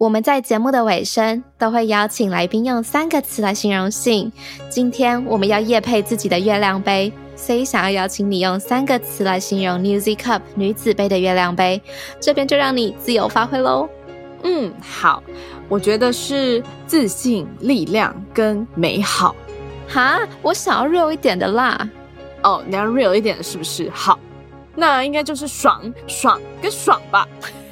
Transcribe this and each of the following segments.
我们在节目的尾声都会邀请来宾用三个词来形容性。今天我们要夜配自己的月亮杯，所以想要邀请你用三个词来形容 Newsy Cup 女子杯的月亮杯。这边就让你自由发挥喽。嗯，好，我觉得是自信、力量跟美好。哈，我想要 real 一点的啦。哦，你要 real 一点是不是？好，那应该就是爽爽跟爽吧。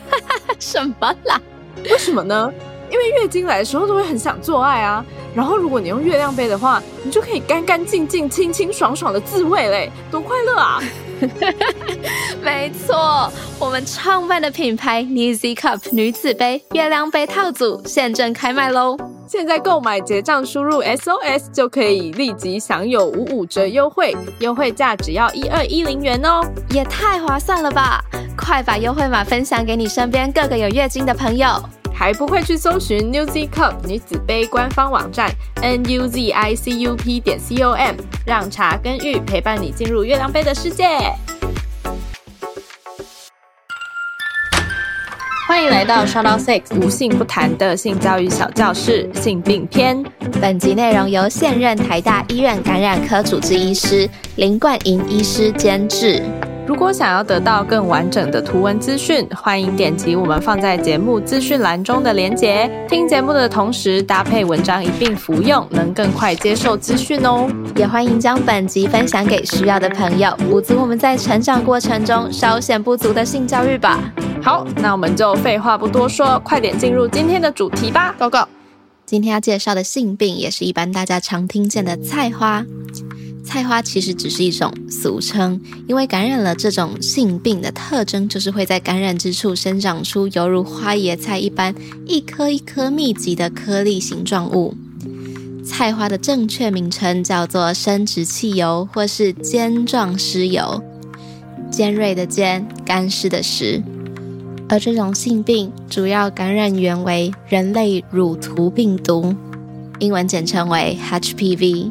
什么啦？为什么呢？因为月经来的时候都会很想做爱啊，然后如果你用月亮杯的话，你就可以干干净净、清清爽爽的自慰嘞，多快乐啊！没错，我们创办的品牌 Newsy Cup 女子杯月亮杯套组现正开卖喽！现在购买结账输入 SOS 就可以立即享有五五折优惠，优惠价只要一二一零元哦，也太划算了吧！快把优惠码分享给你身边各个有月经的朋友。还不会去搜寻 Newzy Cup 女子杯官方网站 n u z i c u p 点 c o m，让茶跟玉陪伴你进入月亮杯的世界。欢迎来到 s h o u t o u Six 无性不谈的性教育小教室性病篇。本集内容由现任台大医院感染科主治医师林冠莹医师监制。如果想要得到更完整的图文资讯，欢迎点击我们放在节目资讯栏中的连结。听节目的同时搭配文章一并服用，能更快接受资讯哦。也欢迎将本集分享给需要的朋友，补足我们在成长过程中稍显不足的性教育吧。好，那我们就废话不多说，快点进入今天的主题吧。Go go！今天要介绍的性病，也是一般大家常听见的菜花。菜花其实只是一种俗称，因为感染了这种性病的特征，就是会在感染之处生长出犹如花椰菜一般一颗一颗密集的颗粒形状物。菜花的正确名称叫做生殖器疣或是尖状湿疣，尖锐的尖，干湿的湿。而这种性病主要感染源为人类乳突病毒，英文简称为 HPV。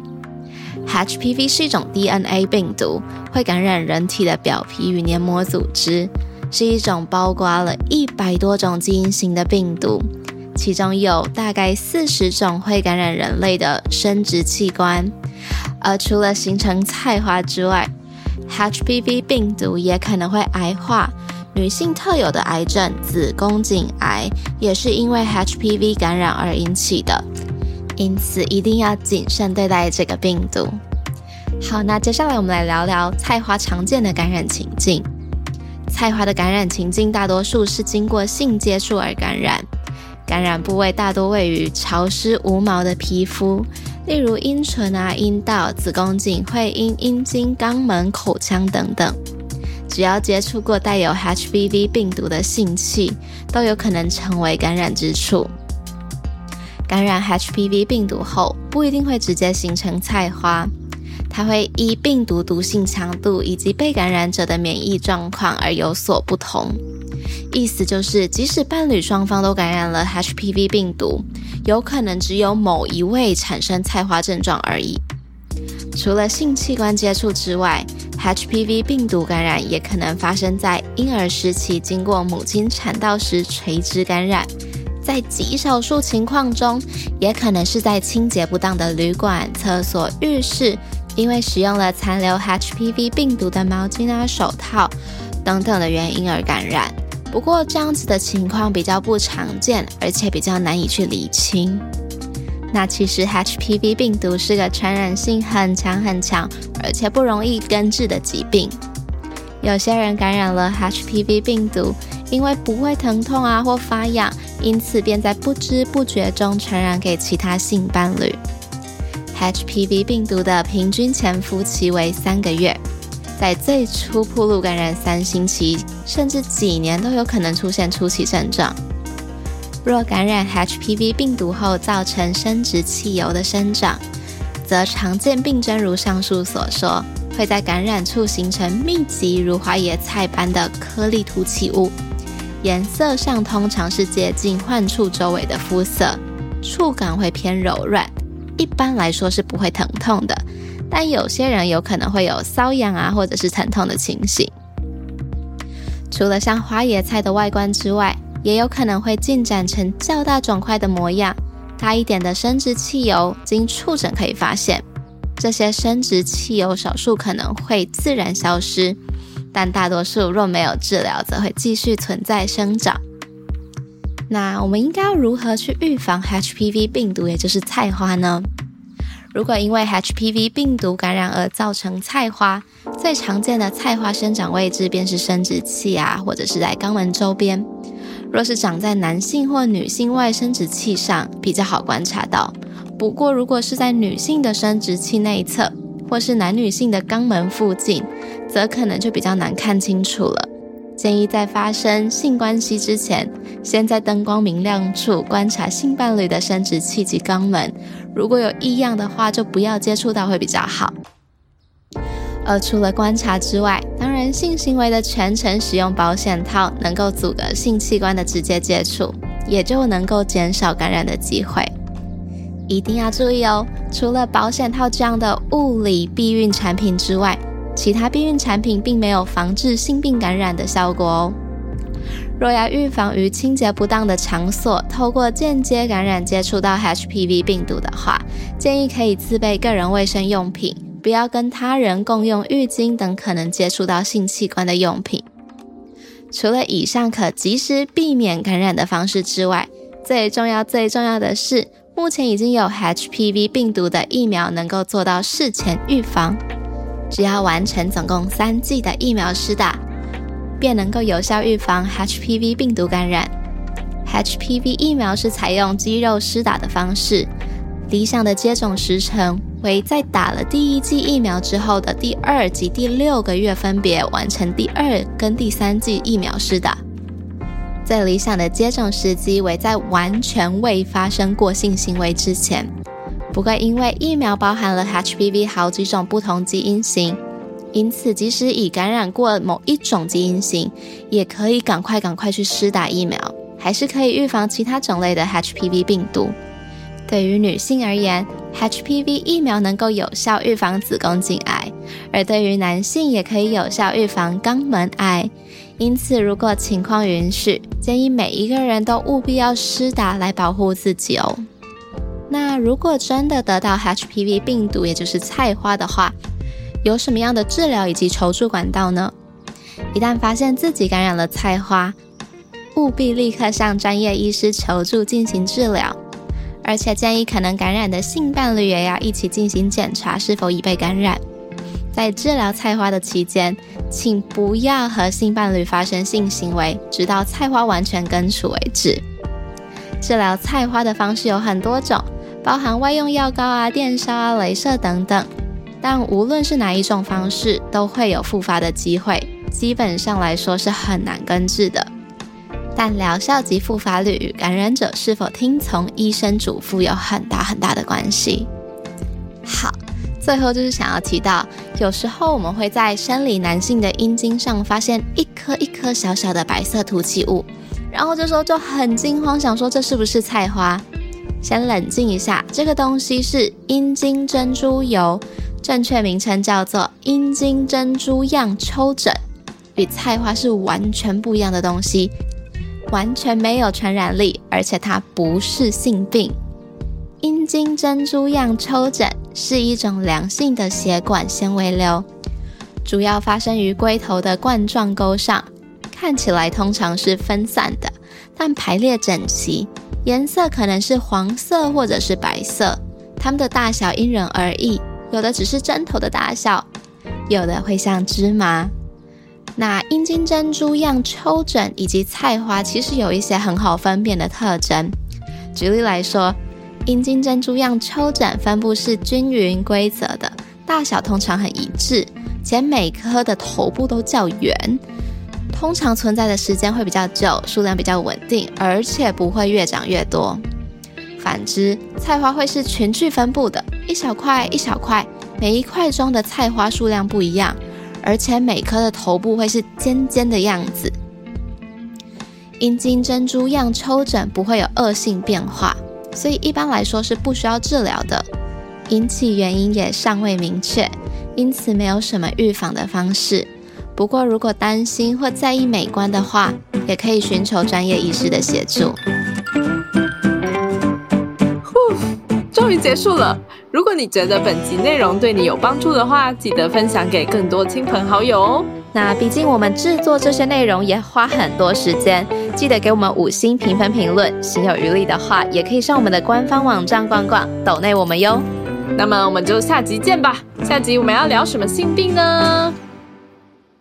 HPV 是一种 DNA 病毒，会感染人体的表皮与黏膜组织，是一种包括了一百多种基因型的病毒，其中有大概四十种会感染人类的生殖器官。而除了形成菜花之外，HPV 病毒也可能会癌化。女性特有的癌症子宫颈癌也是因为 HPV 感染而引起的。因此，一定要谨慎对待这个病毒。好，那接下来我们来聊聊菜花常见的感染情境。菜花的感染情境大多数是经过性接触而感染，感染部位大多位于潮湿无毛的皮肤，例如阴唇啊、阴道、子宫颈、会阴、阴茎、肛门、口腔等等。只要接触过带有 HPV 病毒的性器，都有可能成为感染之处。感染 HPV 病毒后，不一定会直接形成菜花，它会依病毒毒性强度以及被感染者的免疫状况而有所不同。意思就是，即使伴侣双方都感染了 HPV 病毒，有可能只有某一位产生菜花症状而已。除了性器官接触之外，HPV 病毒感染也可能发生在婴儿时期经过母亲产道时垂直感染。在极少数情况中，也可能是在清洁不当的旅馆、厕所、浴室，因为使用了残留 HPV 病毒的毛巾啊、手套等等的原因而感染。不过，这样子的情况比较不常见，而且比较难以去理清。那其实 HPV 病毒是个传染性很强很强，而且不容易根治的疾病。有些人感染了 HPV 病毒，因为不会疼痛啊或发痒。因此，便在不知不觉中传染给其他性伴侣。HPV 病毒的平均潜伏期为三个月，在最初铺路感染三星期，甚至几年都有可能出现初期症状。若感染 HPV 病毒后造成生殖器疣的生长，则常见病症如上述所说，会在感染处形成密集如花椰菜般的颗粒凸起物。颜色上通常是接近患处周围的肤色，触感会偏柔软，一般来说是不会疼痛的，但有些人有可能会有瘙痒啊或者是疼痛的情形。除了像花椰菜的外观之外，也有可能会进展成较大肿块的模样。大一点的生殖器疣，经触诊可以发现，这些生殖器疣少数可能会自然消失，但大多数若没有治疗，则会继续存在生长。那我们应该要如何去预防 HPV 病毒，也就是菜花呢？如果因为 HPV 病毒感染而造成菜花，最常见的菜花生长位置便是生殖器啊，或者是在肛门周边。若是长在男性或女性外生殖器上，比较好观察到。不过，如果是在女性的生殖器内侧，或是男女性的肛门附近，则可能就比较难看清楚了。建议在发生性关系之前，先在灯光明亮处观察性伴侣的生殖器及肛门。如果有异样的话，就不要接触到会比较好。而除了观察之外，当然性行为的全程使用保险套，能够阻隔性器官的直接接触，也就能够减少感染的机会。一定要注意哦，除了保险套这样的物理避孕产品之外，其他避孕产品并没有防治性病感染的效果哦。若要预防于清洁不当的场所透过间接感染接触到 HPV 病毒的话，建议可以自备个人卫生用品。不要跟他人共用浴巾等可能接触到性器官的用品。除了以上可及时避免感染的方式之外，最重要、最重要的是，目前已经有 HPV 病毒的疫苗能够做到事前预防。只要完成总共三剂的疫苗施打，便能够有效预防 HPV 病毒感染。HPV 疫苗是采用肌肉施打的方式，理想的接种时程。为在打了第一剂疫苗之后的第二及第六个月分别完成第二跟第三剂疫苗施打。最理想的接种时机为在完全未发生过性行为之前。不过，因为疫苗包含了 HPV 好几种不同基因型，因此即使已感染过某一种基因型，也可以赶快赶快去施打疫苗，还是可以预防其他种类的 HPV 病毒。对于女性而言，HPV 疫苗能够有效预防子宫颈癌，而对于男性也可以有效预防肛门癌。因此，如果情况允许，建议每一个人都务必要施打来保护自己哦。那如果真的得到 HPV 病毒，也就是菜花的话，有什么样的治疗以及求助管道呢？一旦发现自己感染了菜花，务必立刻向专业医师求助进行治疗。而且建议可能感染的性伴侣也要一起进行检查是否已被感染。在治疗菜花的期间，请不要和性伴侣发生性行为，直到菜花完全根除为止。治疗菜花的方式有很多种，包含外用药膏啊、电烧啊、镭射等等。但无论是哪一种方式，都会有复发的机会，基本上来说是很难根治的。但疗效及复发率与感染者是否听从医生嘱咐有很大很大的关系。好，最后就是想要提到，有时候我们会在生理男性的阴茎上发现一颗一颗小小的白色凸起物，然后这时候就很惊慌，想说这是不是菜花？先冷静一下，这个东西是阴茎珍珠油，正确名称叫做阴茎珍珠样抽疹，与菜花是完全不一样的东西。完全没有传染力，而且它不是性病。阴茎珍珠样抽疹是一种良性的血管纤维瘤，主要发生于龟头的冠状沟上，看起来通常是分散的，但排列整齐，颜色可能是黄色或者是白色。它们的大小因人而异，有的只是针头的大小，有的会像芝麻。那阴茎珍珠样抽疹以及菜花其实有一些很好分辨的特征。举例来说，阴茎珍珠样抽疹分布是均匀规则的，大小通常很一致，且每颗的头部都较圆，通常存在的时间会比较久，数量比较稳定，而且不会越长越多。反之，菜花会是群聚分布的，一小块一小块，每一块中的菜花数量不一样。而且每颗的头部会是尖尖的样子。阴茎珍珠样抽疹不会有恶性变化，所以一般来说是不需要治疗的。引起原因也尚未明确，因此没有什么预防的方式。不过如果担心或在意美观的话，也可以寻求专业医师的协助。终于结束了。如果你觉得本集内容对你有帮助的话，记得分享给更多亲朋好友哦。那毕竟我们制作这些内容也花很多时间，记得给我们五星评分评论。心有余力的话，也可以上我们的官方网站逛逛，抖内我们哟。那么我们就下集见吧。下集我们要聊什么性病呢？